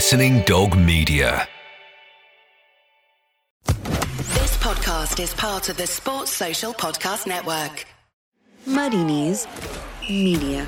Listening Dog Media. This podcast is part of the Sports Social Podcast Network. Muddy Knees Media.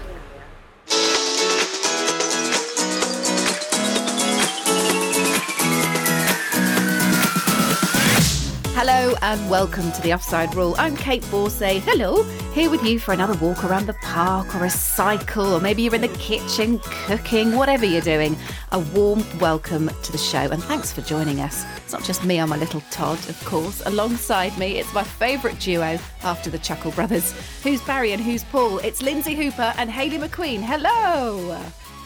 Hello and welcome to the Offside Rule. I'm Kait Borsay. Hello, here with you for another walk around the park or a cycle, or maybe you're in the kitchen cooking, whatever you're doing. A warm welcome to the show and thanks for joining us. It's not just me on my little Todd, of course. Alongside me, it's my favourite duo after the Chuckle Brothers. Who's Barry and who's Paul? It's Lynsey Hooper and Hayley McQueen. Hello.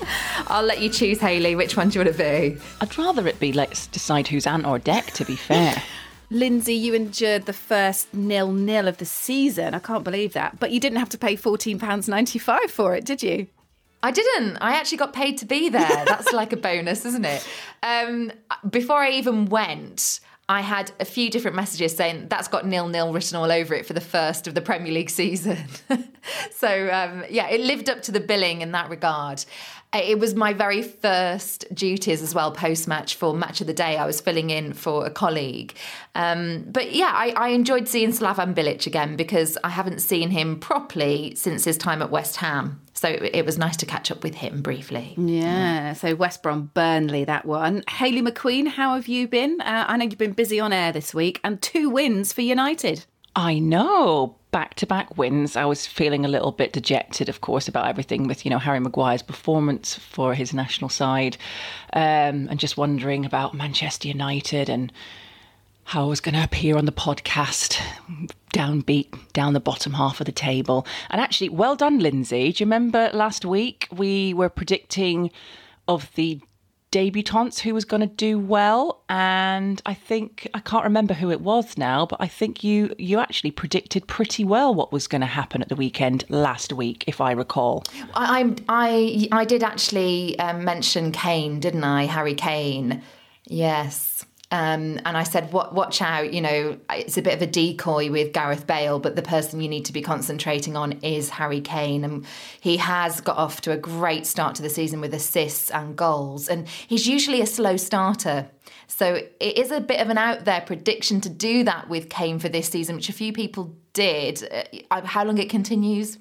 I'll let you choose, Hayley. Which one do you want to be? I'd rather it be let's decide who's ant or Dec, to be fair. Lynsey, you endured the first nil nil of the season. I can't believe that. But you didn't have to pay £14.95 for it, did you? I didn't. I actually got paid to be there. That's like a bonus, isn't it? Um, before I even went, I had a few different messages saying that's got nil nil written all over it for the first of the Premier League season. so um, yeah, it lived up to the billing in that regard. It was my very first duties as well post match for Match of the Day. I was filling in for a colleague. Um, but yeah, I, I enjoyed seeing Slaven Bilic again because I haven't seen him properly since his time at West Ham. So it, it was nice to catch up with him briefly. Yeah, so West Brom Burnley, that one. Hayley McQueen, how have you been? Uh, I know you've been busy on air this week and two wins for United. I know. Back to back wins. I was feeling a little bit dejected, of course, about everything with, you know, Harry Maguire's performance for his national side. Um, and just wondering about Manchester United and how I was going to appear on the podcast, downbeat down the bottom half of the table. And actually, well done, Lynsey. Do you remember last week we were predicting of the debutantes who was going to do well and i think i can't remember who it was now but i think you you actually predicted pretty well what was going to happen at the weekend last week if i recall I I I did actually um, mention Kane, didn't I? Harry Kane. Yes. Um, and I said, "What? Watch out! You know, it's a bit of a decoy with Gareth Bale, but the person you need to be concentrating on is Harry Kane, and he has got off to a great start to the season with assists and goals. And he's usually a slow starter, so it is a bit of an out there prediction to do that with Kane for this season, which a few people did. Uh, how long it continues,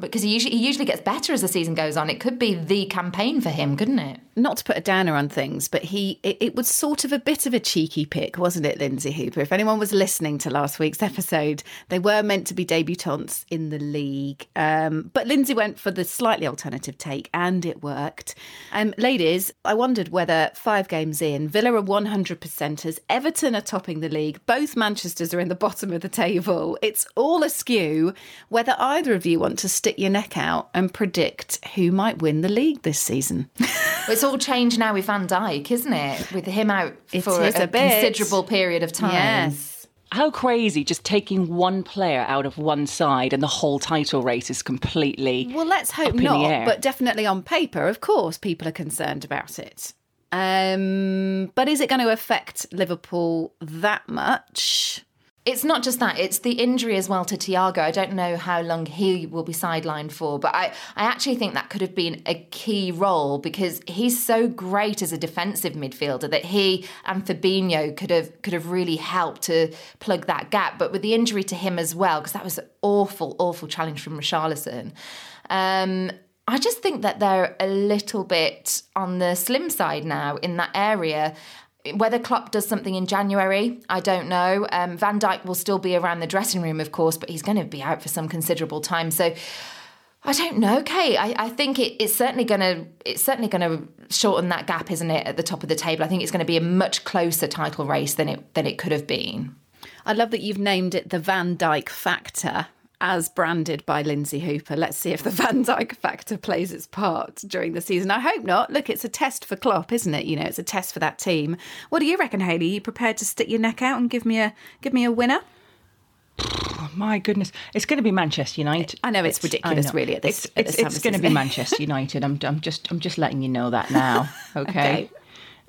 because he usually he usually gets better as the season goes on. It could be the campaign for him, couldn't it? Not to put a downer on things, but he it, it was sort of a bit of a cheeky pick, wasn't it, Lynsey Hooper? If anyone was listening to last week's episode, they were meant to be debutantes in the league. Um, but Lynsey went for the slightly alternative take, and it worked. Um, ladies, I wondered whether five games in, Villa are 100 percenters, Everton are topping the league, both Manchesters are in the bottom of the table. It's all askew. Whether either of you want to stick your neck out and predict who might win the league this season. It's all changed now with Van Dijk, isn't it? With him out It for a, a considerable period of time. Yes. how crazy just taking one player out of one side and the whole title race is completely Well, let's hope up not, but definitely on paper, of course, people are concerned about it. Um, but is it going to affect Liverpool that much? It's not just that, it's the injury as well to Thiago. I don't know how long he will be sidelined for, but I, I actually think that could have been a key role because he's so great as a defensive midfielder that he and Fabinho could have could have really helped to plug that gap. But with the injury to him as well, because that was an awful, awful challenge from Richarlison. Um, I just think that they're a little bit on the slim side now in that area. Whether Klopp does something in January, I don't know. Um, Van Dijk will still be around the dressing room, of course, but he's going to be out for some considerable time. So I don't know, Kait. I, I think it, it's certainly going to it's certainly going to shorten that gap, isn't it, at the top of the table? I think it's going to be a much closer title race than it than it could have been. I love that you've named it the Van Dijk Factor, as branded by Lynsey Hooper. Let's see if the Van Dijk Factor plays its part during the season. I hope not. Look, it's a test for Klopp, isn't it? You know, it's a test for that team. What do you reckon, Hayley? Are you prepared to stick your neck out and give me a give me a winner? Oh, my goodness it's going to be manchester united I know it's ridiculous, know. really, at this- it's, at it's, it's going to be manchester united I'm, I'm just i'm just letting you know that now okay, Okay.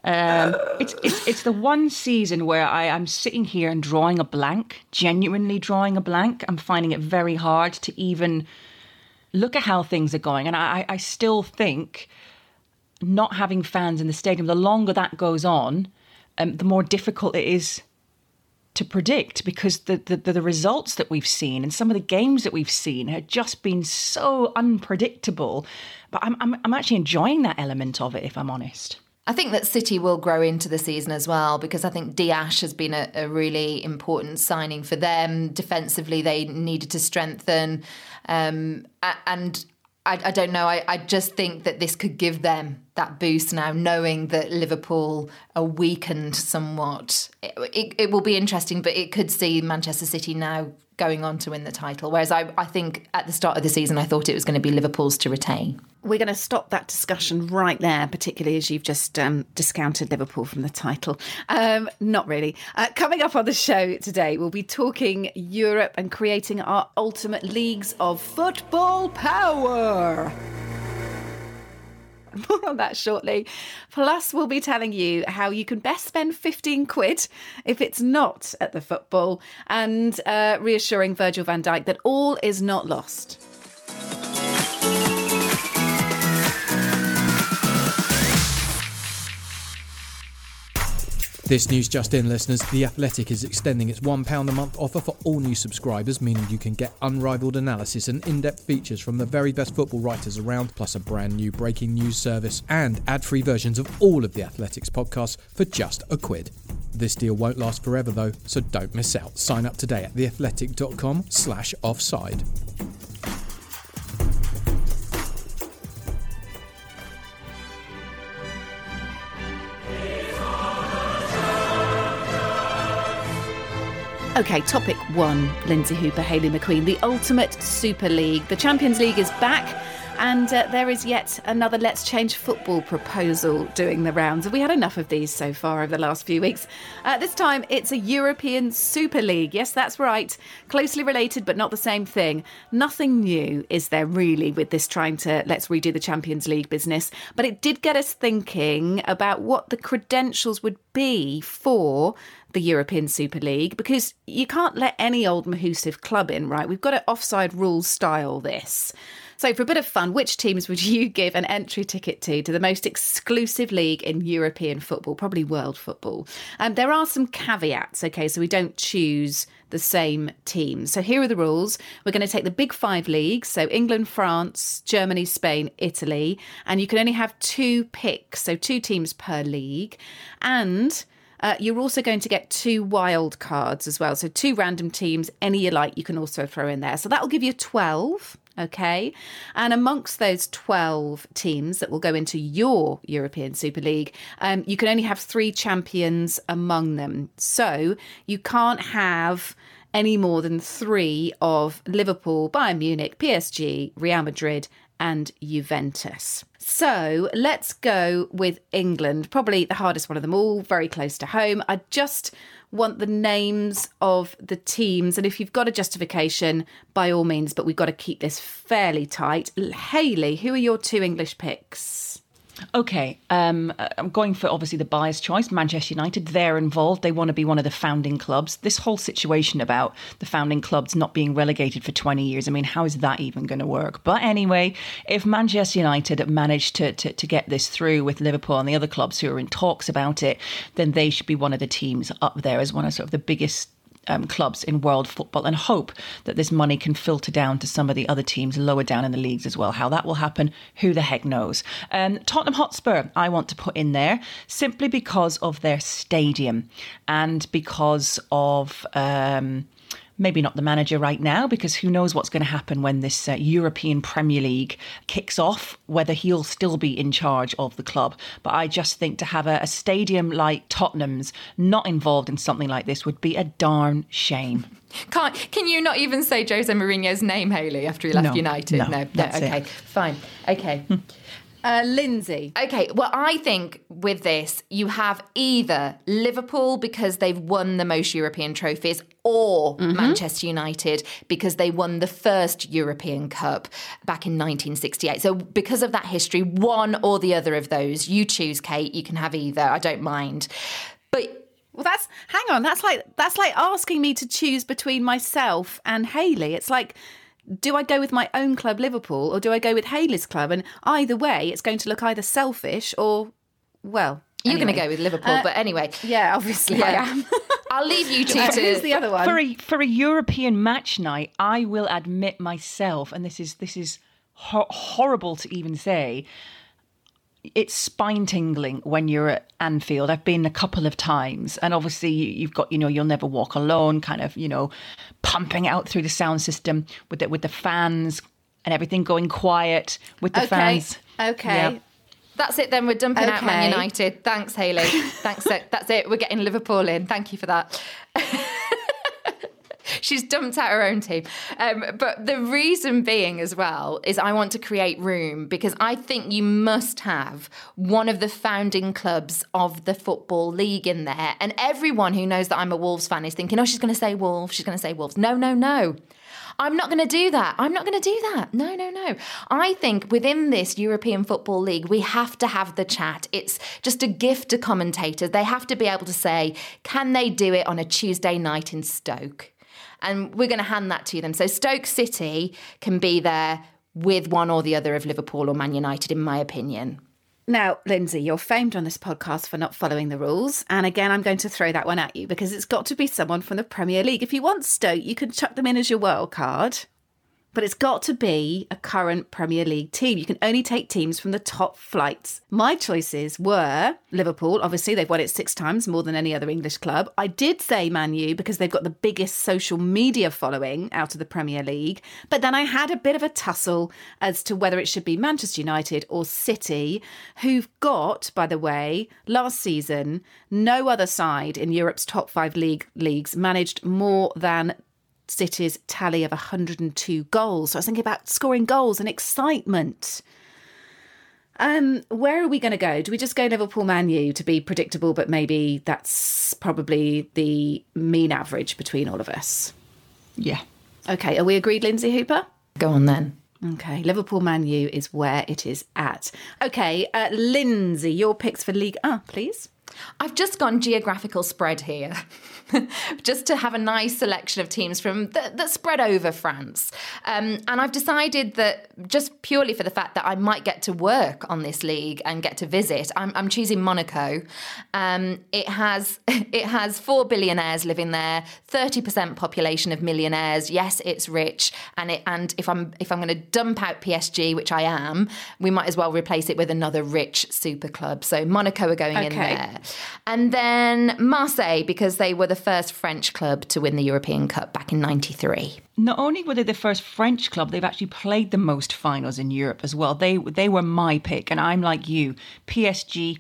Um, it's, it's it's the one season where I am sitting here and drawing a blank, genuinely drawing a blank. I'm finding it very hard to even look at how things are going, and I, I still think not having fans in the stadium, the longer that goes on, um, the more difficult it is to predict because the, the, the results that we've seen and some of the games that we've seen have just been so unpredictable. But I'm, I'm, I'm actually enjoying that element of it, if I'm honest. I think that City will grow into the season as well because I think Dias has been a, a really important signing for them. Defensively, they needed to strengthen. Um, and I, I, don't know. I, I just think that this could give them that boost now, knowing that Liverpool are weakened somewhat. It, it, it will be interesting, but it could see Manchester City now going on to win the title. Whereas I, I think at the start of the season, I thought it was going to be Liverpool's to retain. We're going to stop that discussion right there, particularly as you've just um, discounted Liverpool from the title. Um, not really. Uh, coming up on the show today, we'll be talking Europe and creating our ultimate leagues of football power. More on that shortly. Plus, we'll be telling you how you can best spend 15 quid if it's not at the football, and uh, reassuring Virgil van Dijk that all is not lost. This news just in, listeners. The Athletic is extending its £1 a month offer for all new subscribers, meaning you can get unrivaled analysis and in depth features from the very best football writers around, plus a brand new breaking news service and ad free versions of all of the Athletic's podcasts for just a quid. This deal won't last forever though, so don't miss out. Sign up today at theathletic.com slash offside. Okay, topic one Lynsey Hooper, Hayley McQueen, the ultimate Super League. The Champions League is back. And uh, there is yet another Let's Change Football proposal doing the rounds. Have we had enough of these so far over the last few weeks? Uh, this time it's a European Super League. Yes, that's right. Closely related, but not the same thing. Nothing new is there really with this trying to let's redo the Champions League business. But it did get us thinking about what the credentials would be for the European Super League because you can't let any old Mahusive club in, right? We've got to offside rules style this. So, for a bit of fun, which teams would you give an entry ticket to to the most exclusive league in European football, probably world football? Um, there are some caveats, okay, so we don't choose the same teams. So, here are the rules. We're going to take the big five leagues, so England, France, Germany, Spain, Italy, and you can only have two picks, so two teams per league. And uh, you're also going to get two wild cards as well. So, two random teams, any you like, you can also throw in there. So, that'll give you 12. Okay. And amongst those 12 teams that will go into your European Super League, um, you can only have three champions among them. So, you can't have any more than three of Liverpool, Bayern Munich, PSG, Real Madrid, and Juventus. So let's go with England, probably the hardest one of them all, very close to home. I just want the names of the teams, and if you've got a justification, by all means, but we've got to keep this fairly tight. Hayley, who are your two English picks? Okay, um, I'm going for obviously the biased choice. Manchester United, they're involved. They want to be one of the founding clubs. This whole situation about the founding clubs not being relegated for 20 years, I mean, how is that even going to work? But anyway, if Manchester United managed to, to, to get this through with Liverpool and the other clubs who are in talks about it, then they should be one of the teams up there as one of sort of the biggest um, clubs in world football and hope that this money can filter down to some of the other teams lower down in the leagues as well. How that will happen, who the heck knows? Um, Tottenham Hotspur, I want to put in there simply because of their stadium and because of. Um, maybe not the manager right now, because who knows what's going to happen when this uh, European Premier League kicks off, whether he'll still be in charge of the club. But I just think to have a, a stadium like Tottenham's not involved in something like this would be a darn shame. Can't, can you not even say Jose Mourinho's name, Hayley, after he left no, United? No, no, no okay, it. fine. Okay. Uh, Lynsey. Okay, well, I think with this, you have either Liverpool because they've won the most European trophies, or mm-hmm. Manchester United because they won the first European Cup back in 1968. So, because of that history, one or the other of those, you choose, Kait. You can have either. I don't mind. But well, that's hang on. That's like that's like asking me to choose between myself and Hayley. It's like do I go with my own club, Liverpool, or do I go with Hayley's club? And either way, it's going to look either selfish or, well. You're going to go with Liverpool, Uh, but anyway. Yeah, obviously I am. I'll leave you two Who's to. the other one? For a for a European match night, I will admit myself, and this is this is ho- horrible to even say. It's spine tingling when you're at Anfield. I've been a couple of times, and obviously you- you've got you know you'll never walk alone, kind of you know pumping out through the sound system with the with the fans and everything going quiet with the Okay. fans. Okay. Yeah. That's it then. We're dumping out Man United. Thanks, Hayley. Thanks. Uh, that's it. We're getting Liverpool in. Thank you for that. She's dumped out her own team. Um, but the reason being, as well, is I want to create room because I think you must have one of the founding clubs of the Football League in there. And everyone who knows that I'm a Wolves fan is thinking, oh, she's going to say Wolves. She's going to say Wolves. No, no, no. I'm not going to do that. I'm not going to do that. No, no, no. I think within this European Football League, we have to have the chat. It's just a gift to commentators. They have to be able to say, can they do it on a Tuesday night in Stoke? And we're going to hand that to them. So Stoke City can be there with one or the other of Liverpool or Man United, in my opinion. Now, Lindsay, you're famed on this podcast for not following the rules. And again, I'm going to throw that one at you because it's got to be someone from the Premier League. If you want Stoke, you can chuck them in as your wild card, but it's got to be a current Premier League team. You can only take teams from the top flights. My choices were Liverpool. Obviously, they've won it six times, more than any other English club. I did say Man U because they've got the biggest social media following out of the Premier League. But then I had a bit of a tussle as to whether it should be Manchester United or City, who've got, by the way, last season, no other side in Europe's top five league leagues managed more than City's tally of 102 goals. So I was thinking about scoring goals and excitement. Um, where are we going to go? Do we just go Liverpool Man U to be predictable, but maybe that's probably the mean average between all of us? Yeah. Okay, are we agreed, Lynsey Hooper? Go on then. Okay, Liverpool Man U is where it is at. Okay, uh, Lynsey, your picks for League Ah, please. I've just gone geographical spread here, just to have a nice selection of teams from that, that spread over France. Um, and I've decided that just purely for the fact that I might get to work on this league and get to visit, I'm, I'm choosing Monaco. Um, it has it has four billionaires living there, thirty percent population of millionaires. Yes, it's rich, and it and if I'm if I'm going to dump out PSG, which I am, we might as well replace it with another rich super club. So Monaco are going in there. And then Marseille, because they were the first French club to win the European Cup back in 93. Not only were they the first French club, they've actually played the most finals in Europe as well. They they were my pick, and I'm like you, PSG.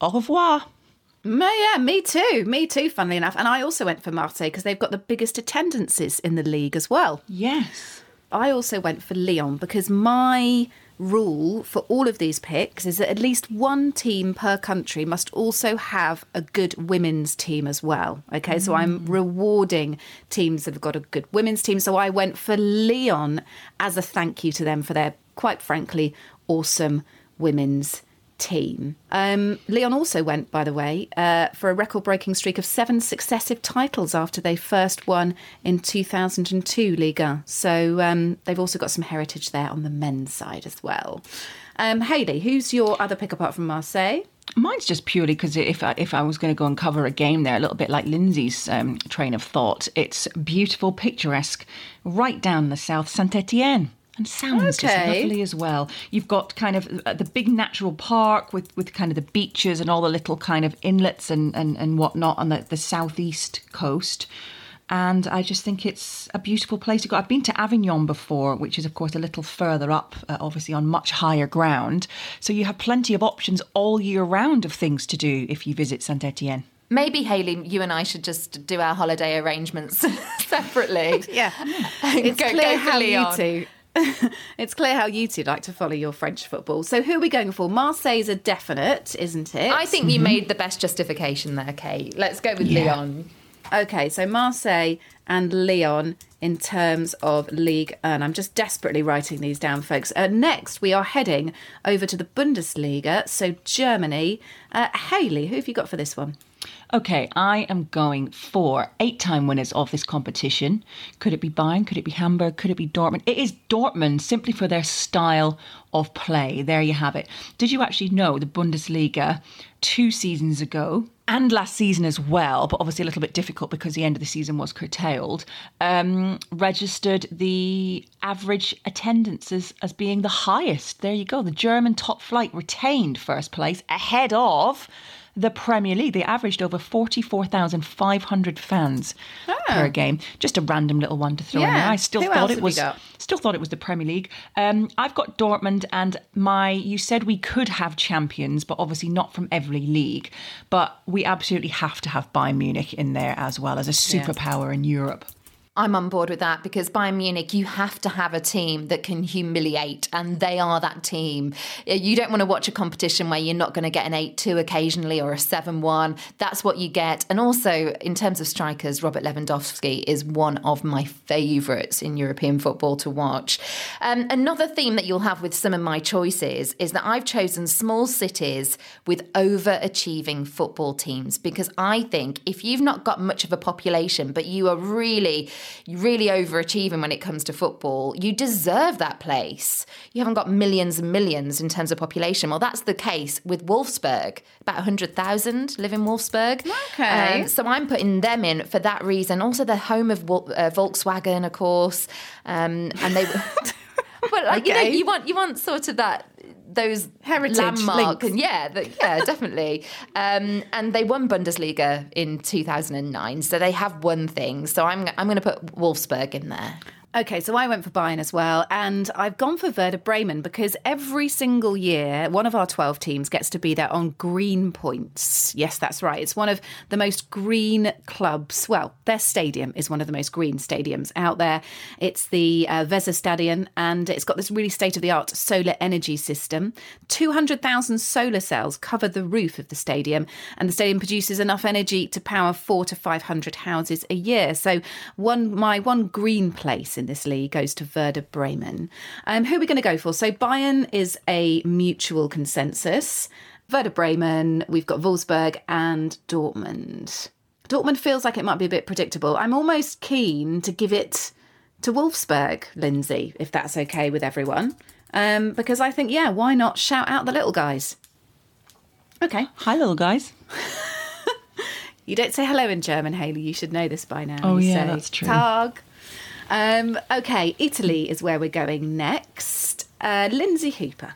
Au revoir. Me- Yeah, me too. Me too, funnily enough. And I also went for Marseille because they've got the biggest attendances in the league as well. Yes. I also went for Lyon because my rule for all of these picks is that at least one team per country must also have a good women's team as well. Okay, so I'm mm. rewarding teams that have got a good women's team. So I went for Lyon as a thank you to them for their, quite frankly, awesome women's team. Um, Lyon also went, by the way, uh, for a record breaking streak of seven successive titles after they first won in 2002 Liga. So um, they've also got some heritage there on the men's side as well. Um, Hayley, who's your other pick apart from Marseille? Mine's just purely because if I, if I was going to go and cover a game there, a little bit like Lynsey's um, train of thought, it's beautiful, picturesque, right down the south, Saint Etienne. And sounds just lovely as well. You've got kind of uh, the big natural park with, with kind of the beaches and all the little kind of inlets and, and, and whatnot on the, the southeast coast. And I just think it's a beautiful place to go. I've been to Avignon before, which is, of course, a little further up, uh, obviously on much higher ground. So you have plenty of options all year round of things to do if you visit Saint Etienne. Maybe, Hayley, you and I should just do our holiday arrangements separately. Yeah, it's go- clear go for how Lyon. you two. it's clear how you two like to follow your French football. So who are we going for? Marseille's a definite, isn't it? I think you made the best justification there, Kait. Let's go with Lyon. Okay, so Marseille and Lyon in terms of League and I'm just desperately writing these down, folks. Uh, next, we are heading over to the Bundesliga, so Germany. Uh, Hayley, who have you got for this one? Okay, I am going for eight time winners of this competition. Could it be Bayern? Could it be Hamburg? Could it be Dortmund? It is Dortmund simply for their style of play. There you have it. Did you actually know the Bundesliga two seasons ago and last season as well, but obviously a little bit difficult because the end of the season was curtailed, um, registered the average attendances as being the highest. There you go. The German top flight retained first place ahead of the Premier League. They averaged over 44,500 fans per game. Just a random little one to throw in Ah. There. I still Who thought it was still thought it was the Premier League. Um, I've got Dortmund and my you said we could have champions, but obviously not from every league. But we absolutely have to have Bayern Munich in there as well as a superpower in Europe. I'm on board with that because Bayern Munich, you have to have a team that can humiliate, and they are that team. You don't want to watch a competition where you're not going to get an 8 2 occasionally or a 7 1. That's what you get. And also, in terms of strikers, Robert Lewandowski is one of my favourites in European football to watch. Um, another theme that you'll have with some of my choices is that I've chosen small cities with overachieving football teams because I think if you've not got much of a population, but you are really, really overachieving when it comes to football, you deserve that place. You haven't got millions and millions in terms of population. Well, that's the case with Wolfsburg. About 100,000 live in Wolfsburg. Okay. Um, so I'm putting them in for that reason. Also, the home of uh, Volkswagen, of course. Um, and they. But like you know, you want you want sort of that those Heritage landmark links. yeah, the, yeah, definitely. Um, and they won Bundesliga in 2009, so they have won things. So I'm I'm going to put Wolfsburg in there. Okay, so I went for Bayern as well, and I've gone for Werder Bremen because every single year, one of our 12 teams gets to be there on green points. Yes, that's right. It's one of the most green clubs. Well, their stadium is one of the most green stadiums out there. It's the uh, Weserstadion, and it's got this really state of the art solar energy system. 200,000 solar cells cover the roof of the stadium, and the stadium produces enough energy to power four to 500 houses a year. So, one my one green place in this league goes to Werder Bremen. Um, who are we going to go for? So, Bayern is a mutual consensus. Werder Bremen, we've got Wolfsburg and Dortmund. Dortmund feels like it might be a bit predictable. I'm almost keen to give it to Wolfsburg, Lynsey, if that's okay with everyone. Um, because I think, yeah, why not shout out the little guys? Okay. Hi, little guys. You don't say hello in German, Hayley. You should know this by now. Oh, You yeah, say that's true. Tag. Um, okay, Italy is where we're going next. Uh, Lynsey Hooper.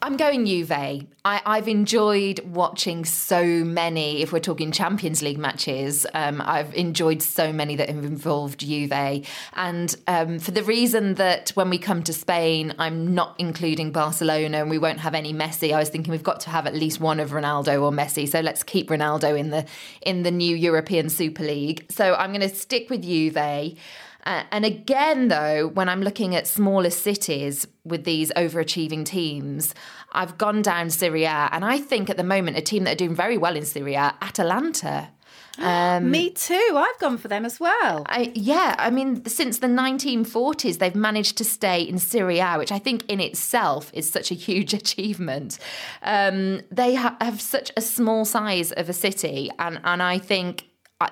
I'm going Juve. I, I've enjoyed watching so many, if we're talking Champions League matches, um, I've enjoyed so many that have involved Juve. And um, for the reason that when we come to Spain, I'm not including Barcelona and we won't have any Messi, I was thinking we've got to have at least one of Ronaldo or Messi. So let's keep Ronaldo in the in the new European Super League. So I'm going to stick with Juve. Uh, and again, though, when I'm looking at smaller cities with these overachieving teams, I've gone down Serie A, and I think at the moment a team that are doing very well in Serie A, Atalanta. Me too. I've gone for them as well. I, yeah, I mean, since the 1940s, they've managed to stay in Serie A, which I think in itself is such a huge achievement. Um, they ha- have such a small size of a city, and, and I think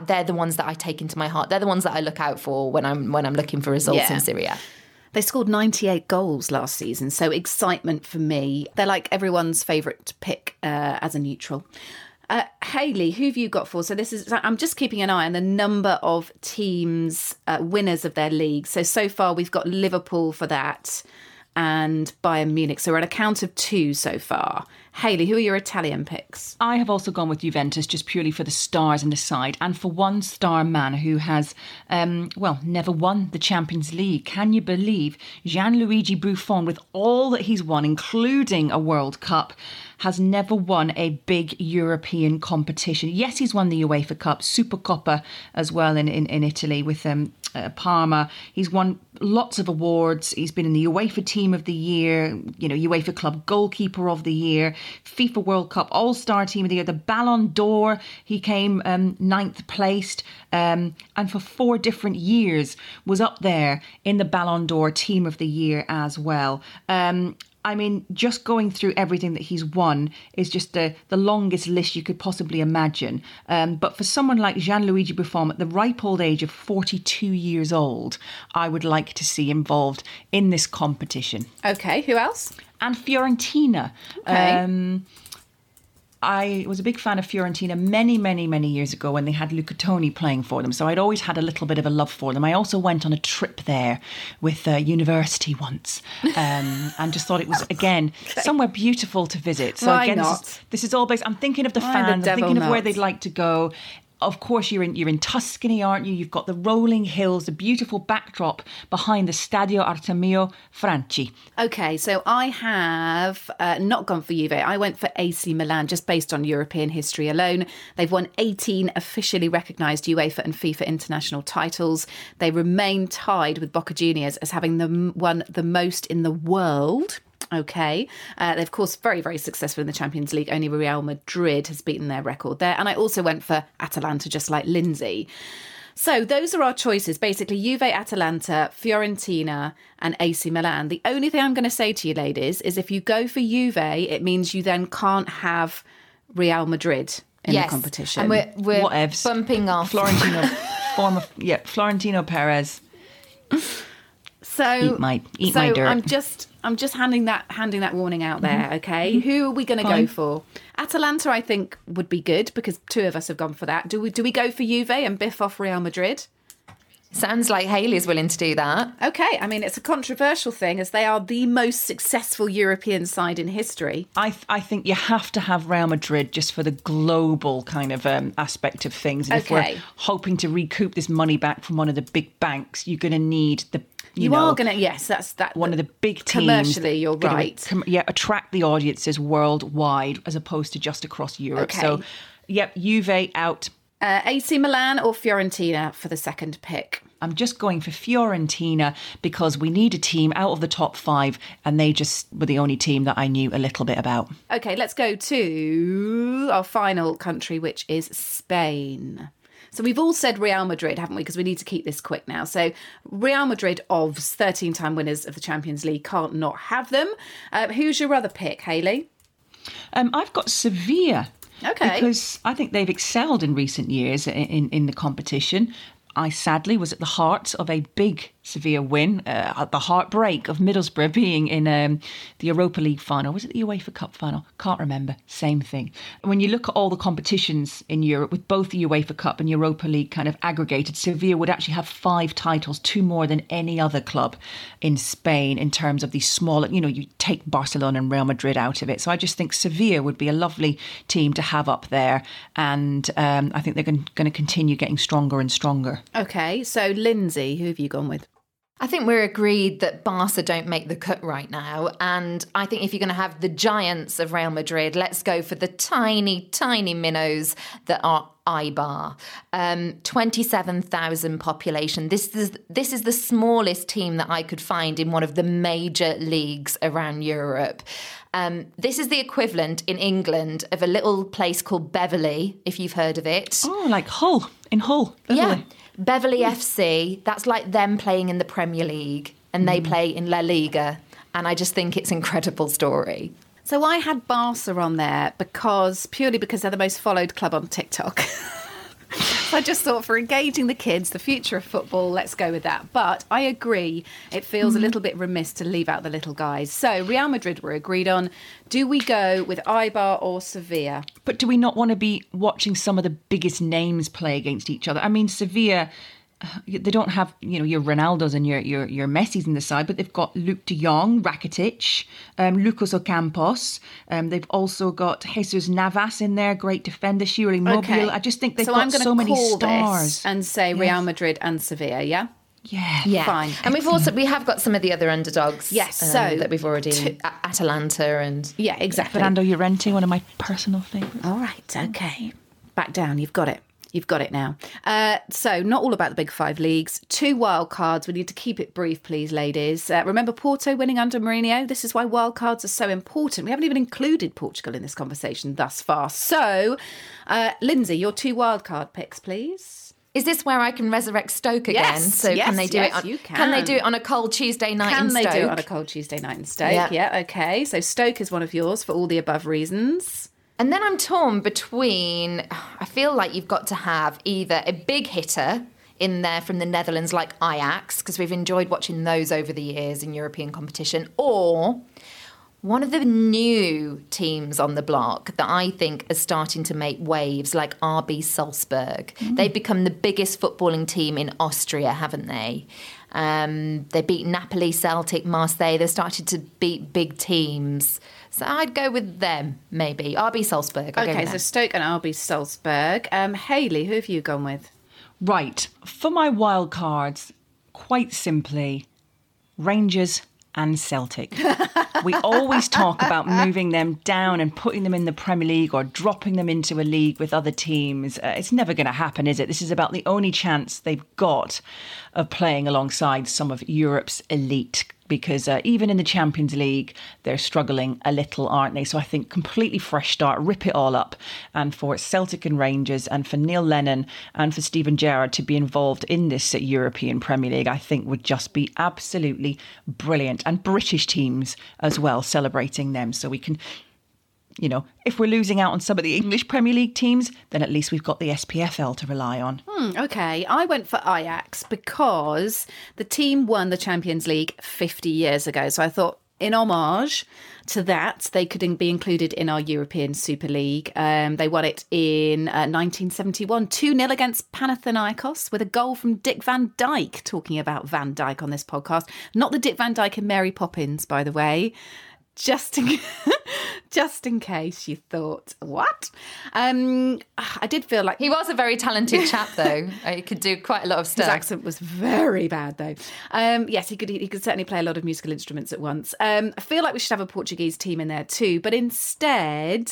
they're the ones that I take into my heart. They're the ones that I look out for when I'm when I'm looking for results Yeah. in Serie A. They scored 98 goals last season, so excitement for me. They're like everyone's favourite pick uh, as a neutral. Uh, Hayley, who have you got for? So this is I'm just keeping an eye on the number of teams uh, winners of their league. So so far we've got Liverpool for that and Bayern Munich. So we're at a count of two so far. Hayley, who are your Italian picks? I have also gone with Juventus just purely for the stars in the side and for one star man who has, um, well, never won the Champions League. Can you believe Gianluigi Buffon, with all that he's won, including a World Cup, has never won a big European competition? Yes, he's won the UEFA Cup, Supercoppa as well in, in, in Italy with um, uh, Parma. He's won lots of awards. He's been in the UEFA Team of the Year, you know, UEFA Club Goalkeeper of the Year, FIFA World Cup All Star Team of the Year, the Ballon d'Or. He came um, ninth placed, um, and for four different years was up there in the Ballon d'Or Team of the Year as well. Um, I mean, just going through everything that he's won is just the, the longest list you could possibly imagine. Um, but for someone like Gianluigi Buffon at the ripe old age of 42 years old, I would like to see involved in this competition. Okay, who else? And Fiorentina. Okay. Um, I was a big fan of Fiorentina many, many, many years ago when they had Luca Toni playing for them. So I'd always had a little bit of a love for them. I also went on a trip there with uh, university once um, and just thought it was, again, somewhere beautiful to visit. So Why again, not? This, is, this is all based, I'm thinking of the Why the fans, I'm devil thinking of where they'd like to go. Of course, you're in you're in Tuscany, aren't you? You've got the rolling hills, the beautiful backdrop behind the Stadio Artemio Franchi. Okay, so I have uh, not gone for Juve. I went for AC Milan just based on European history alone. They've won 18 officially recognised UEFA and FIFA international titles. They remain tied with Boca Juniors as having the, won the most in the world. Okay. Uh, they're, of course, very, very successful in the Champions League. Only Real Madrid has beaten their record there. And I also went for Atalanta, just like Lindsay. So those are our choices. Basically, Juve, Atalanta, Fiorentina, and AC Milan. The only thing I'm going to say to you, ladies, is if you go for Juve, it means you then can't have Real Madrid in yes. the competition. And we're, we're Whatevs. bumping off. Florentino, former, yeah, Florentino Perez. So Eat my- eat so my dirt. I'm just I'm just handing that handing that warning out there. Okay, who are we going to go for? Atalanta, I think would be good because two of us have gone for that. Do we do we go for Juve and biff off Real Madrid? Sounds like Hayley's willing to do that. Okay, I mean it's a controversial thing as they are the most successful European side in history. I, th- I think you have to have Real Madrid just for the global kind of um, aspect of things. And if Okay. we're hoping to recoup this money back from one of the big banks, you're going to need the you, You, know, are going to yes, that's that one of the big teams. commercially. You're right. com- yeah, attract the audiences worldwide as opposed to just across Europe. Okay. So, yep, Juve out. Uh, AC Milan or Fiorentina for the second pick. I'm just going for Fiorentina because we need a team out of the top five, and they just were the only team that I knew a little bit about. Okay, let's go to our final country, which is Spain. So we've all said Real Madrid, haven't we? Because we need to keep this quick now. So Real Madrid, OVs, 13 time winners of the Champions League, can't not have them. Uh, who's your other pick, Hayley? Um, I've got Sevilla. Okay. Because I think they've excelled in recent years in, in, in the competition. I sadly was at the heart of a big Sevilla win, uh, at the heartbreak of Middlesbrough being in um, the Europa League final. Was it the UEFA Cup final? Can't remember. Same thing. When you look at all the competitions in Europe, with both the UEFA Cup and Europa League kind of aggregated, Sevilla would actually have five titles, two more than any other club in Spain in terms of these smaller, you know, you take Barcelona and Real Madrid out of it. So I just think Sevilla would be a lovely team to have up there. And um, I think they're going to continue getting stronger and stronger. Okay, so Lynsey, who have you gone with? I think we're agreed that Barca don't make the cut right now. And I think if you're going to have the giants of Real Madrid, let's go for the tiny, tiny minnows that are Eibar. Um, 27,000 population. This is, this is the smallest team that I could find in one of the major leagues around Europe. Um, this is the equivalent in England of a little place called Beverley, if you've heard of it. Oh, like Hull, in Hull. Yeah. Beverly FC, that's like them playing in the Premier League and they mm. play in La Liga. And I just think it's an incredible story. So I had Barca on there because purely because they're the most followed club on TikTok. I just thought for engaging the kids, the future of football, let's go with that. But I agree, it feels a mm. little bit remiss to leave out the little guys. So Real Madrid were agreed on. Do we go with Eibar or Sevilla? But do we not want to be watching some of the biggest names play against each other? I mean, Sevilla, they don't have you know your Ronaldos and your your your Messi's in the side, but they've got Luuk De Jong, Rakitic, um, Lucas Ocampos. Um, they've also got Jesus Navas in there, great defender. Shirley Mobile. I just think they've so got I'm gonna so many call stars. this and say Real Madrid and Sevilla, yeah? yeah, Yeah, Fine. And we've also we have got some of the other underdogs. Yes, um, so that we've already to- Atalanta and Yeah, exactly. Fernando Llorente, one of my personal favourites. All right, okay. Back down, you've got it. You've got it now. Uh, so, not all about the big five leagues. Two wild cards. We need to keep it brief, please, ladies. Uh, remember Porto winning under Mourinho? This is why wild cards are so important. We haven't even included Portugal in this conversation thus far. So, uh, Lynsey, your two wild card picks, please. Is this where I can resurrect Stoke again? Yes, so yes, can they do yes, it? On, you can. can they do it on a cold Tuesday night Can in they do it on a cold Tuesday night in Stoke? Yeah. okay. So Stoke is one of yours for all the above reasons. And then I'm torn between. I feel like you've got to have either a big hitter in there from the Netherlands, like Ajax, because we've enjoyed watching those over the years in European competition, or one of the new teams on the block that I think are starting to make waves, like RB Salzburg. They've become the biggest footballing team in Austria, haven't they? Um, they beat Napoli, Celtic, Marseille. They're starting to beat big teams. So I'd go with them, maybe. RB Salzburg. I'll Okay, so them. Stoke and RB Salzburg. Um, Hayley, who have you gone with? Right. For my wild cards, quite simply, Rangers and Celtic. we always talk about moving them down and putting them in the Premier League or dropping them into a league with other teams. Uh, it's never going to happen, is it? This is about the only chance they've got of playing alongside some of Europe's elite because uh, even in the Champions League, they're struggling a little, aren't they? So I think completely fresh start, rip it all up. And for Celtic and Rangers and for Neil Lennon and for Steven Gerrard to be involved in this European Premier League, I think would just be absolutely brilliant. And British teams as well, celebrating them. So we can you know, if we're losing out on some of the English Premier League teams, then at least we've got the SPFL to rely on. Hmm, okay, I went for Ajax because the team won the Champions League 50 years ago. So I thought, in homage to that, they could be included in our European Super League. Um, they won it in uh, 1971, 2 0 against Panathinaikos with a goal from Dick van Dijk. Talking about Van Dyke on this podcast. Not the Dick Van Dyke and Mary Poppins, by the way. Just in, just in case you thought what, um, I did feel like He was a very talented chap, though. He could do quite a lot of stuff. His accent was very bad, though. Um, yes, he could. He could certainly play a lot of musical instruments at once. Um, I feel like we should have a Portuguese team in there too, but instead,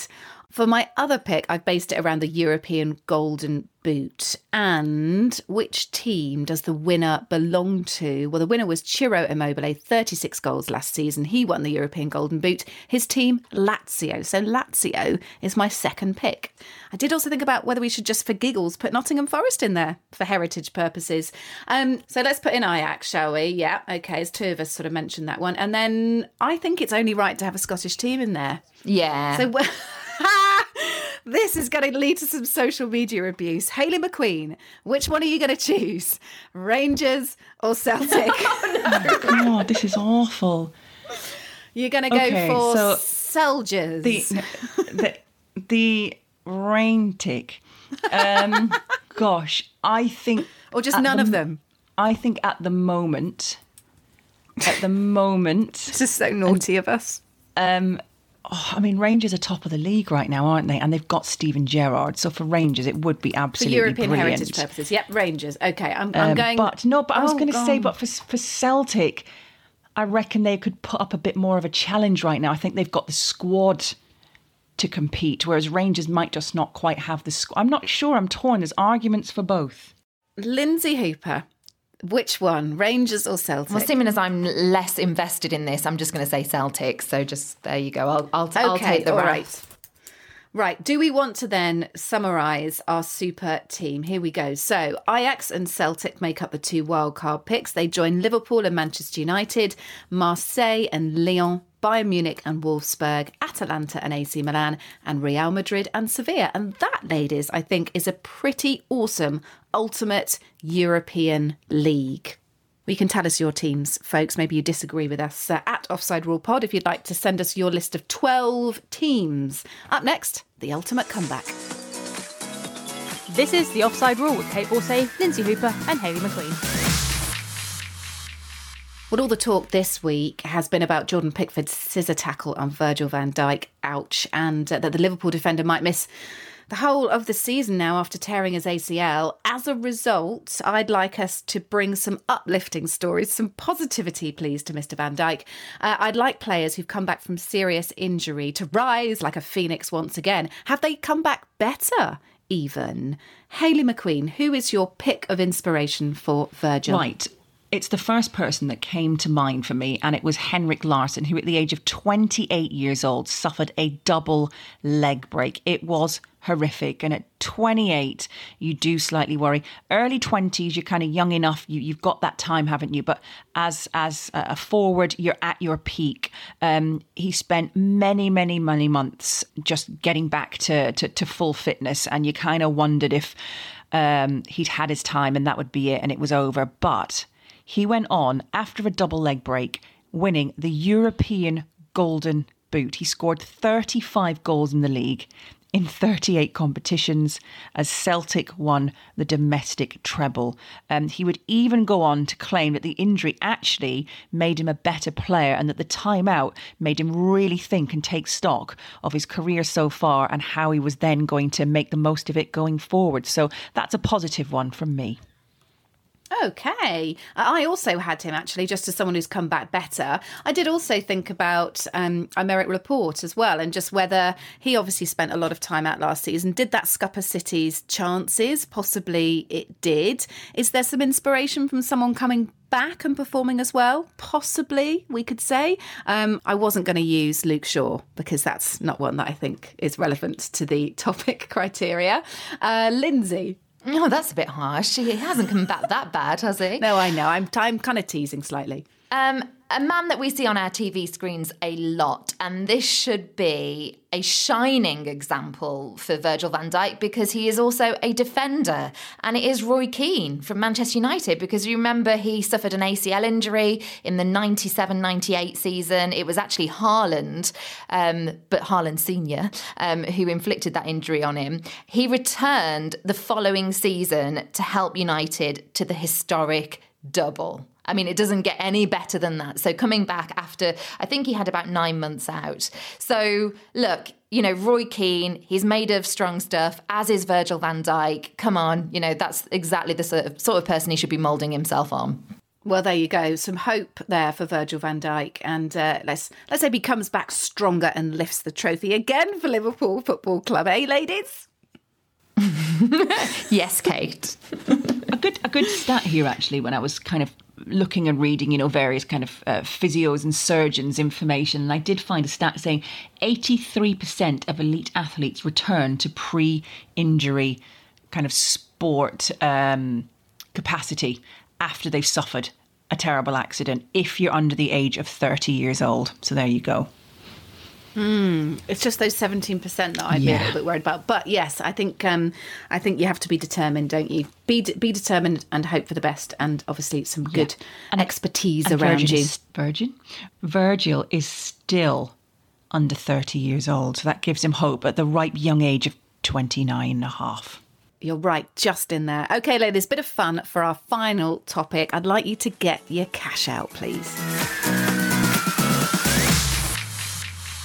for my other pick, I've based it around the European Golden Boot and which team does the winner belong to? Well, the winner was Ciro Immobile, 36 goals last season. He won the European Golden Boot. His team, Lazio. So Lazio is my second pick. I did also think about whether we should just for giggles put Nottingham Forest in there for heritage purposes. Um, so let's put in Ajax, shall we? Yeah, okay. As two of us sort of mentioned that one, and then I think it's only right to have a Scottish team in there. Yeah. So this is going to lead to some social media abuse. Hayley McQueen, which one are you going to choose? Rangers or Celtic? Oh, god, this is awful. You're going to go Okay, for so soldiers. The the the rain tick. Um, gosh, I think or just none the- of them. I think at the moment, at the moment, This is so naughty of us. um, oh, I mean, Rangers are top of the league right now, aren't they? And they've got Steven Gerrard. So for Rangers, it would be absolutely For European brilliant. heritage purposes. Yep, Rangers. Okay, I'm, I'm Um, going. But no, but I was Oh, going to say, but for for Celtic, I reckon they could put up a bit more of a challenge right now. I think they've got the squad to compete, whereas Rangers might just not quite have the squad. I'm not sure. I'm torn. There's arguments for both. Lynsey Hooper. Which one, Rangers or Celtic? Well, seeming as I'm less invested in this, I'm just going to say Celtic. So just there you go. I'll I'll, I'll take the all right. Right. Do we want to then summarise our super team? Here we go. So Ajax and Celtic make up the two wildcard picks. They join Liverpool and Manchester United, Marseille and Lyon, Bayern Munich and Wolfsburg, Atalanta and AC Milan, and Real Madrid and Sevilla. And that, ladies, I think is a pretty awesome ultimate European league. We can tell us your teams, folks. Maybe you disagree with us uh, at Offside Rule Pod if you'd like to send us your list of 12 teams. Up next, the ultimate comeback. This is The Offside Rule with Kait Borsay, Lynsey Hooper, and Hayley McQueen. Well, all the talk this week has been about Jordan Pickford's scissor tackle on Virgil van Dijk. Ouch. And uh, that the Liverpool defender might miss the whole of the season now after tearing his ACL. As a result, I'd like us to bring some uplifting stories, some positivity, please, to Mr. Van Dijk. Uh, I'd like players who've come back from serious injury to rise like a phoenix once again. Have they come back better? Even Hayley McQueen, who is your pick of inspiration for Virgil? Right. It's the first person that came to mind for me, and it was Henrik Larsson, who at the age of 28 years old suffered a double leg break. It was horrific. And at 28, you do slightly worry. Early 20s, you're kind of young enough. You, you've got that time, haven't you? But as as a forward, you're at your peak. Um, he spent many, many, many months just getting back to to, to full fitness, and you kind of wondered if um, he'd had his time and that would be it, and it was over. But he went on after a double leg break, winning the European Golden Boot. He scored 35 goals in the league in 38 competitions as Celtic won the domestic treble. Um, he would even go on to claim that the injury actually made him a better player and that the timeout made him really think and take stock of his career so far and how he was then going to make the most of it going forward. So that's a positive one from me. Okay. I also had him actually, just as someone who's come back better. I did also think about um, Aymeric Laporte as well, and just whether he obviously spent a lot of time out last season. Did that scupper City's chances? Possibly it did. Is there some inspiration from someone coming back and performing as well? Possibly, we could say. Um, I wasn't going to use Luke Shaw because that's not one that I think is relevant to the topic criteria. Uh, Lynsey, Oh, that's a bit harsh. He hasn't come back that bad, has he? No, I know. I'm, I'm kind of teasing slightly. Um, a man that we see on our TV screens a lot, and this should be a shining example for Virgil van Dijk because he is also a defender, and it is Roy Keane from Manchester United because you remember he suffered an ACL injury in the 97 98 season. It was actually Haaland, um, but Haaland Senior, um, who inflicted that injury on him. He returned the following season to help United to the historic double. I mean, it doesn't get any better than that. So coming back after, I think he had about nine months out. So look, you know, Roy Keane, he's made of strong stuff, as is Virgil van Dijk. Come on, you know, that's exactly the sort of, sort of person he should be moulding himself on. Well, there you go. Some hope there for Virgil van Dijk, and uh, let's let's hope he comes back stronger and lifts the trophy again for Liverpool Football Club, eh, ladies? yes, Kait. a good a good stat here actually. When I was kind of looking and reading, you know, various kind of uh, physios and surgeons information, and I did find a stat saying 83% of elite athletes return to pre-injury kind of sport um, capacity after they've suffered a terrible accident if you're under the age of 30 years old. So there you go. Mm, it's just those seventeen percent that I'd yeah. be a little bit worried about. But yes, I think um, I think you have to be determined, don't you? Be be determined and hope for the best, and obviously some good yeah. and, expertise and around Virgin you. Is, Virgin, Virgil is still under thirty years old, so that gives him hope at the ripe young age of 29 and a half. You're right, just in there. Okay, ladies, bit of fun for our final topic. I'd like you to get your cash out, please.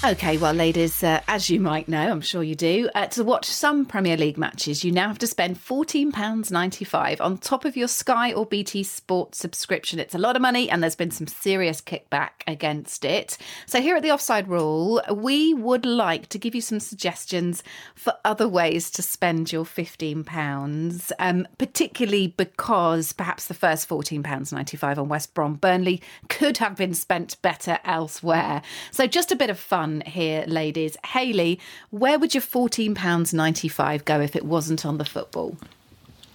Okay, well, ladies, uh, as you might know, I'm sure you do, uh, to watch some Premier League matches, you now have to spend £14.95 on top of your Sky or BT Sports subscription. It's a lot of money, and there's been some serious kickback against it. So, here at the Offside Rule, we would like to give you some suggestions for other ways to spend your £15, um, particularly because perhaps the first £14.95 on West Brom Burnley could have been spent better elsewhere. So, just a bit of fun here, ladies. Hayley, where would your £14.95 go if it wasn't on the football?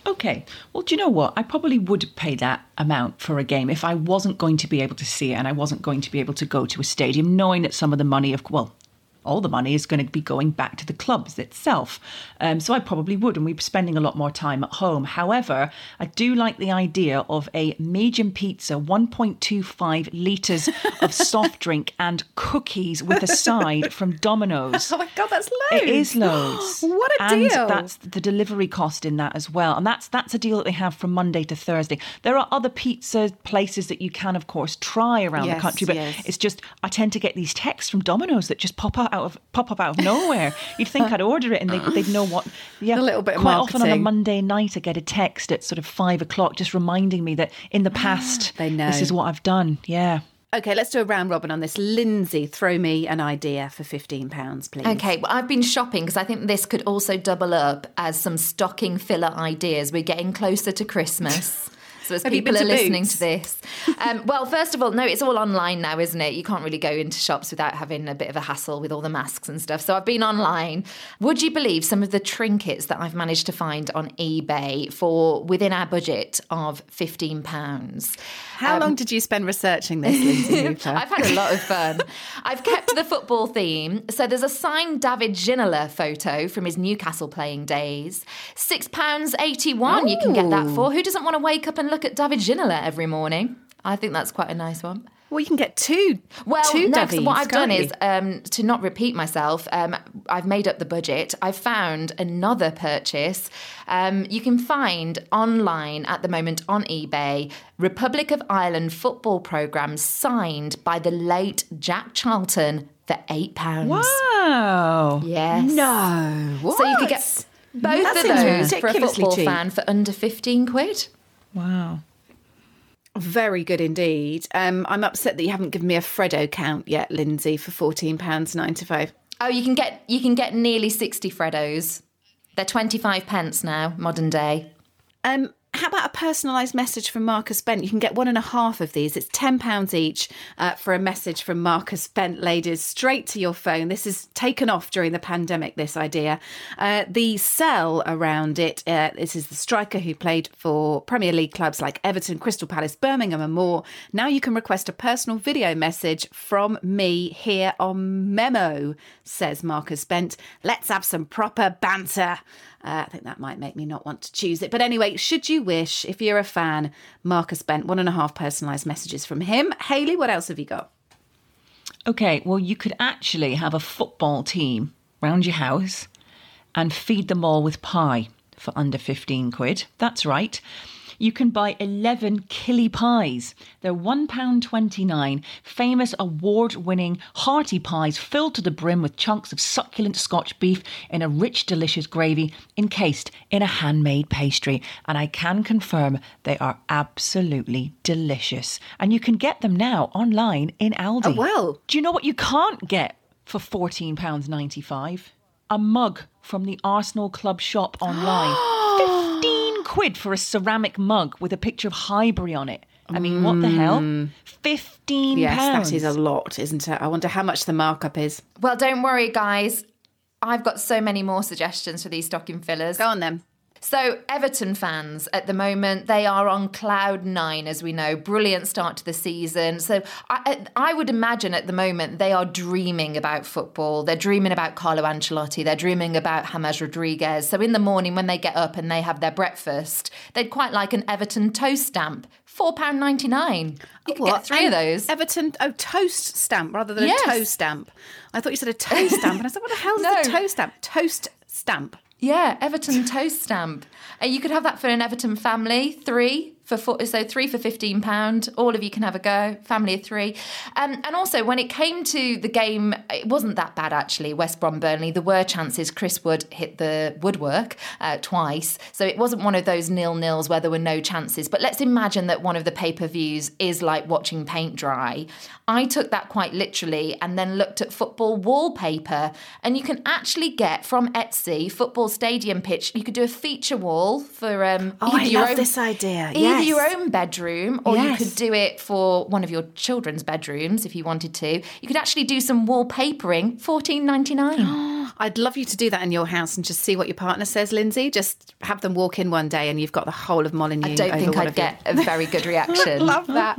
Okay. Well, do you know what? I probably would pay that amount for a game if I wasn't going to be able to see it and I wasn't going to be able to go to a stadium, knowing that some of the money of well, all the money is going to be going back to the clubs itself. Um, so I probably would, and we'd be spending a lot more time at home. However, I do like the idea of a medium pizza, 1.25 litres of soft drink, and cookies with a side from Domino's. Oh my God, that's loads. It is loads. what a and deal. that's the delivery cost in that as well. And that's that's a deal that they have from Monday to Thursday. There are other pizza places that you can, of course, try around yes, the country, but yes. it's just, I tend to get these texts from Domino's that just pop out out of pop up out of nowhere. You'd think I'd order it and they'd, they'd know what. Yeah, A little bit of Quite often on a. Monday night, I get a text at sort of five o'clock, just reminding me that in the ah, past, They know. this is what I've done. Yeah. Okay, let's do a round robin on this. Lynsey, throw me an idea for £15, please. Okay, well, I've been shopping because I think this could also double up as some stocking filler ideas. We're getting closer to Christmas. So as Have people are listening Boots? to this, um, well, first of all, no, it's all online now, isn't it? You can't really go into shops without having a bit of a hassle with all the masks and stuff. So I've been online. Would you believe some of the trinkets that I've managed to find on eBay for within our budget of fifteen pounds? How long did you spend researching this, Lynsey I've had a lot of fun. I've kept the football theme. So there's a signed David Ginola photo from his Newcastle playing days. £6.81 you can get that for. Who doesn't want to wake up and look at David Ginola every morning? I think that's quite a nice one. well, you can get two. Well, two next, Davies, what I've done can't is um, to not repeat myself. Um, I've made up the budget. I've found another purchase. Um, you can find online at the moment on eBay Republic of Ireland football program signed by the late Jack Charlton for eight pounds. Wow. Yes. no. What? So you could get both That of those for a football cheap. fan for under fifteen quid. Wow. Very good indeed. Um, I'm upset that you haven't given me a Freddo count yet, Lynsey, for fourteen pounds ninety five. Oh, you can get you can get nearly sixty Freddos. They're twenty five pence now, modern day. Um, how about a personalised message from Marcus Bent? You can get one and a half of these. It's ten pounds each uh, for a message from Marcus Bent, ladies, straight to your phone. This is taken off during the pandemic. This idea, uh, the sell around it. Uh, this is the striker who played for Premier League clubs like Everton, Crystal Palace, Birmingham, and more. Now you can request a personal video message from me here on Memo. Says Marcus Bent. Let's have some proper banter. Uh, I think that might make me not want to choose it. But anyway, should you wish, if you're a fan, Marcus Bent, one and a half personalised messages from him. Hayley, what else have you got? Okay, well, you could actually have a football team round your house and feed them all with pie for under 15 quid. That's right. You can buy 11 killy pies. They're £1.29. Famous award winning hearty pies filled to the brim with chunks of succulent Scotch beef in a rich, delicious gravy encased in a handmade pastry. And I can confirm they are absolutely delicious. And you can get them now online in Aldi. Oh, well. Do you know what you can't get for £14.95? A mug from the Arsenal Club shop online. 15 quid for a ceramic mug with a picture of Highbury on it. I mean, what the hell? Mm. 15 Yes, pounds. that is a lot, isn't it? I wonder how much the markup is. Well, don't worry, guys. I've got so many more suggestions for these stocking fillers. Go on then. So, Everton fans at the moment, they are on cloud nine, as we know. Brilliant start to the season. So, I, I would imagine at the moment they are dreaming about football. They're dreaming about Carlo Ancelotti. They're dreaming about James Rodriguez. So, in the morning when they get up and they have their breakfast, they'd quite like an Everton toast stamp. £4.99. You could get three of those. Everton, oh, toast stamp rather than Yes. a toe stamp. I thought you said a toe stamp, and I said, what the hell is No. a toe stamp? Toast stamp. Yeah, Everton toast stamp. And you could have that for an Everton family, three for four, so three for fifteen pound. All of you can have a go. Family of three. Um, and also, when it came to the game, it wasn't that bad actually. West Brom Burnley. There were chances. Chris Wood hit the woodwork uh, twice, so it wasn't one of those nil nils where there were no chances. But let's imagine that one of the pay per views is like watching paint dry. I took that quite literally, and then looked at football wallpaper, and you can actually get from Etsy football stadium pitch. You could do a feature wall for um, Oh, I love own, this idea. Either your own bedroom, or Yes. you could do it for one of your children's bedrooms if you wanted to. You could actually do some wallpapering, fourteen ninety nine. I'd love you to do that in your house and just see what your partner says, Lynsey. Just have them walk in one day and you've got the whole of Molineux. I don't think I'd you. get a very good reaction. Love that.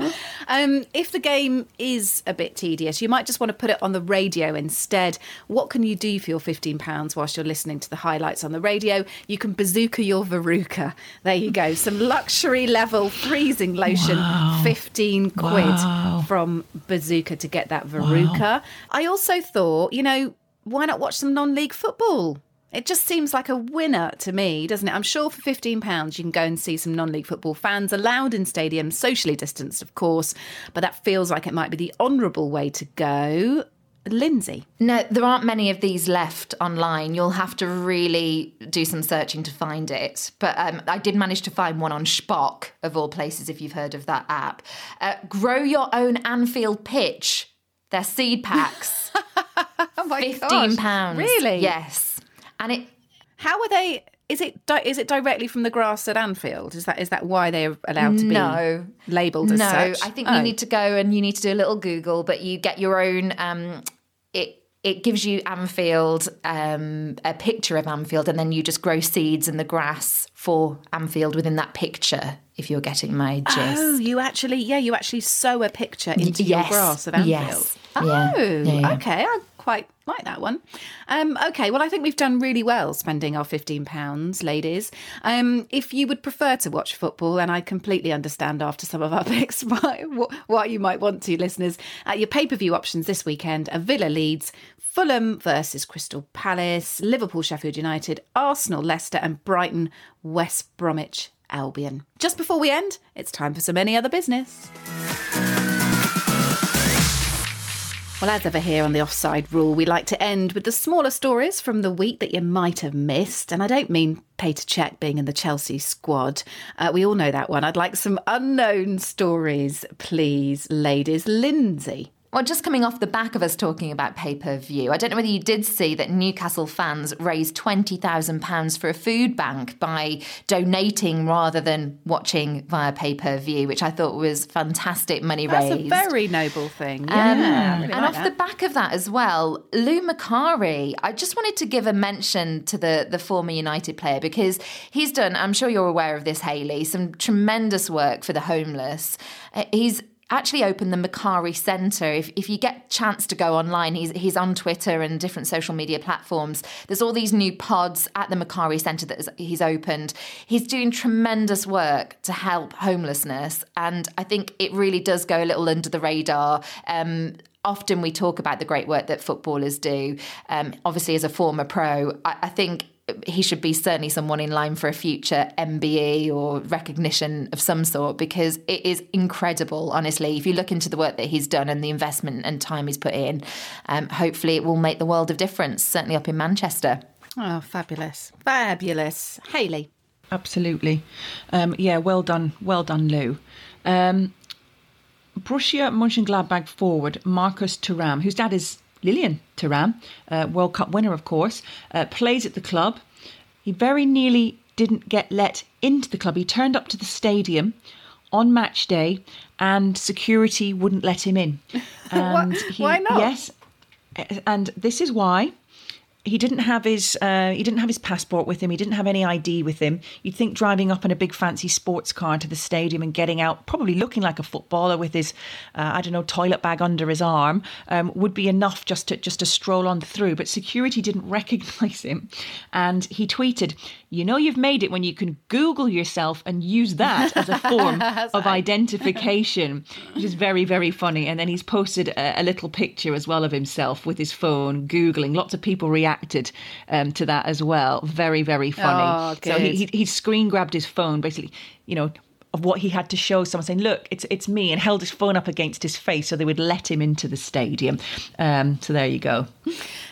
Um, if the game is a bit tedious, you might just want to put it on the radio instead. What can you do for your £15 whilst you're listening to the highlights on the radio? You can bazooka your verruca. There you go. Some luxury level freezing lotion, 15 quid from Bazuka to get that verruca. I also thought, you know, why not watch some non league football? It just seems like a winner to me, doesn't it? I'm sure for £15 you can go and see some non league football fans allowed in stadiums, socially distanced, of course, but that feels like it might be the honourable way to go. Lynsey. No, there aren't many of these left online. You'll have to really do some searching to find it. But um, I did manage to find one on Spock, of all places, if you've heard of that app. Uh, Grow Your Own Anfield Pitch. They're seed packs. Oh my Fifteen pounds. Really? Yes. And it How are they? is it di- is it directly from the grass at Anfield? Is that is that why they're allowed to be No. labelled as no, such? I think Oh. you need to go and you need to do a little Google, but you get your own. Um, it it gives you Anfield, um, a picture of Anfield, and then you just grow seeds in the grass for Anfield within that picture. If you're getting my gist. Oh, you actually, yeah, you actually sow a picture into your yes. grass of Anfield. Yes. Oh. Yeah, yeah. okay. I quite like that one. Um, okay, well, I think we've done really well spending our £15, ladies. Um, if you would prefer to watch football, and I completely understand after some of our picks why, why you might want to, listeners, at your pay per view options this weekend are Villa Leeds, Fulham versus Crystal Palace, Liverpool Sheffield United, Arsenal Leicester, and Brighton West Bromwich Albion. Just before we end, it's time for some any other business. Well, as ever here on the Offside Rule, we like to end with the smaller stories from the week that you might have missed. And I don't mean Peter Cech being in the Chelsea squad. Uh, we all know that one. I'd like some unknown stories, please, ladies. Lynsey. Well, just coming off the back of us talking about pay per view, I don't know whether you did see that Newcastle fans raised £20,000 for a food bank by donating rather than watching via pay per view, which I thought was fantastic money That's raised. a very noble thing. Um, Yeah. Really and like off that. the back of that as well, Lou Macari, I just wanted to give a mention to the, the former United player because he's done, I'm sure you're aware of this, Hayley, some tremendous work for the homeless. Uh, he's actually opened the Macari Centre. If, if you get chance to go online, he's, he's on Twitter and different social media platforms. There's all these new pods at the Macari Centre that he's opened. He's doing tremendous work to help homelessness. And I think it really does go a little under the radar. Um, often we talk about the great work that footballers do. Um, obviously, as a former pro, I, I think he should be certainly someone in line for a future MBE or recognition of some sort because it is incredible, honestly. If you look into the work that he's done and the investment and time he's put in, um, hopefully it will make the world of difference, certainly up in Manchester. Oh, fabulous. Fabulous. Hayley. Absolutely. Um, yeah, well done. Well done, Lou. Um, Borussia Mönchengladbach forward Marcus Thuram, whose dad is Lilian Thuram, uh, World Cup winner, of course, uh, plays at the club. He very nearly didn't get let into the club. He turned up to the stadium on match day and security wouldn't let him in. And he, why not? Yes. And this is why he didn't have his uh, he didn't have his passport with him. He didn't have any ID with him. You'd think driving up in a big fancy sports car to the stadium and getting out, probably looking like a footballer with his uh, I don't know toilet bag under his arm, um, would be enough just to just to stroll on through. But security didn't recognise him, and he tweeted, "You know you've made it when you can Google yourself and use that as a form of identification," which is very very funny. And then he's posted a, a little picture as well of himself with his phone googling. Lots of people reacted um, to that as well. Very, very funny. Oh, so he, he, he screen grabbed his phone, basically, you know, of what he had to show someone saying, look, it's it's me, and held his phone up against his face so they would let him into the stadium. Um, so there you go.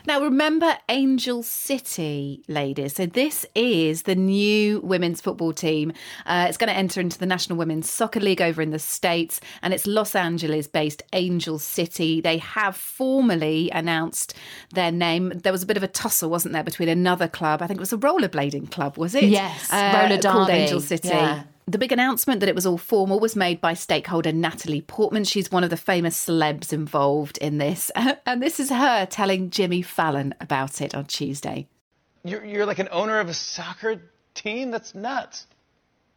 Now, remember Angel City, ladies. So, this is the new women's football team. Uh, it's going to enter into the National Women's Soccer League over in the States, and it's Los Angeles based Angel City. They have formally announced their name. There was a bit of a tussle, wasn't there, between another club? I think it was a rollerblading club, was it? Uh, Yes, roller called derby. Angel City. Yeah. The big announcement that it was all formal was made by stakeholder Natalie Portman. She's one of the famous celebs involved in this. And this is her telling Jimmy Fallon about it on Tuesday. You're, you're like an owner of a soccer team? That's nuts.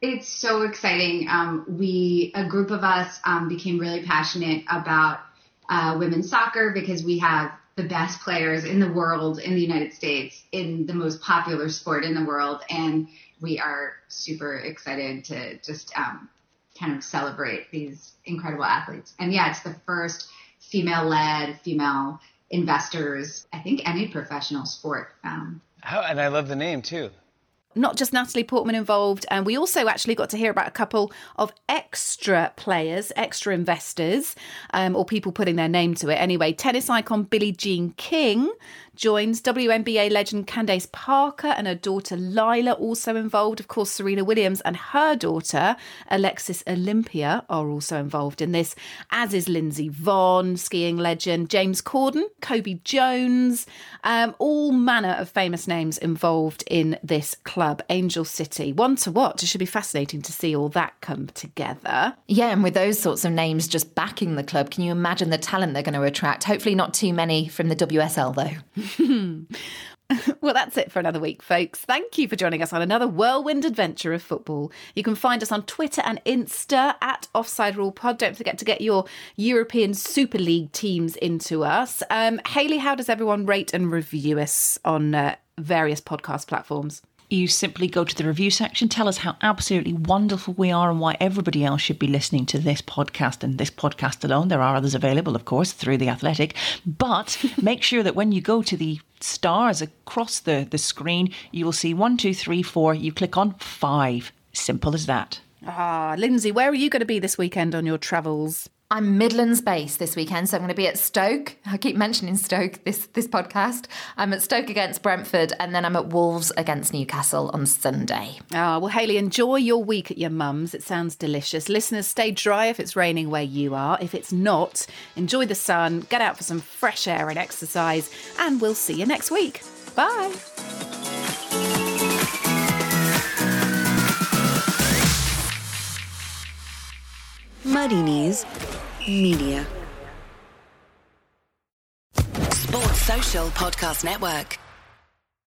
It's so exciting. Um, we, a group of us, um, became really passionate about uh, women's soccer because we have the best players in the world in the United States in the most popular sport in the world, and we are super excited to just um, kind of celebrate these incredible athletes. And yeah, it's the first female-led, female investors. I think any professional sport. Um, How, and I love the name too. Not just Natalie Portman involved, and we also actually got to hear about a couple of extra players, extra investors, um, or people putting their name to it. Anyway, tennis icon Billie Jean King joins. WNBA legend Candace Parker and her daughter Lila also involved. Of course, Serena Williams and her daughter Alexis Olympia are also involved in this, as is Lindsey Vonn, skiing legend James Corden, Kobe Jones, um, all manner of famous names involved in this club, Angel City. One to watch. It should be fascinating to see all that come together. Yeah, and with those sorts of names just backing the club, can you imagine the talent they're going to attract? Hopefully, not too many from the WSL, though. well, that's it for another week, folks. Thank you for joining us on another whirlwind adventure of football. You can find us on Twitter and Insta at Offside Rule Pod. Don't forget to get your European Super League teams into us. Um, Hayley, how does everyone rate and review us on uh, various podcast platforms? You simply go to the review section, tell us how absolutely wonderful we are and why everybody else should be listening to this podcast and this podcast alone. There are others available, of course, through The Athletic. But make sure that when you go to the stars across the, the screen, you will see one, two, three, four. You click on five. Simple as that. Ah, Lynsey, where are you going to be this weekend on your travels? I'm Midlands based this weekend, so I'm going to be at Stoke. I keep mentioning Stoke this this podcast. I'm at Stoke against Brentford, and then I'm at Wolves against Newcastle on Sunday. Ah, well, Hayley, enjoy your week at your mum's. It sounds delicious. Listeners, stay dry if it's raining where you are. If it's not, enjoy the sun, get out for some fresh air and exercise, and we'll see you next week. Bye. Muddy Media. Sports Social Podcast Network.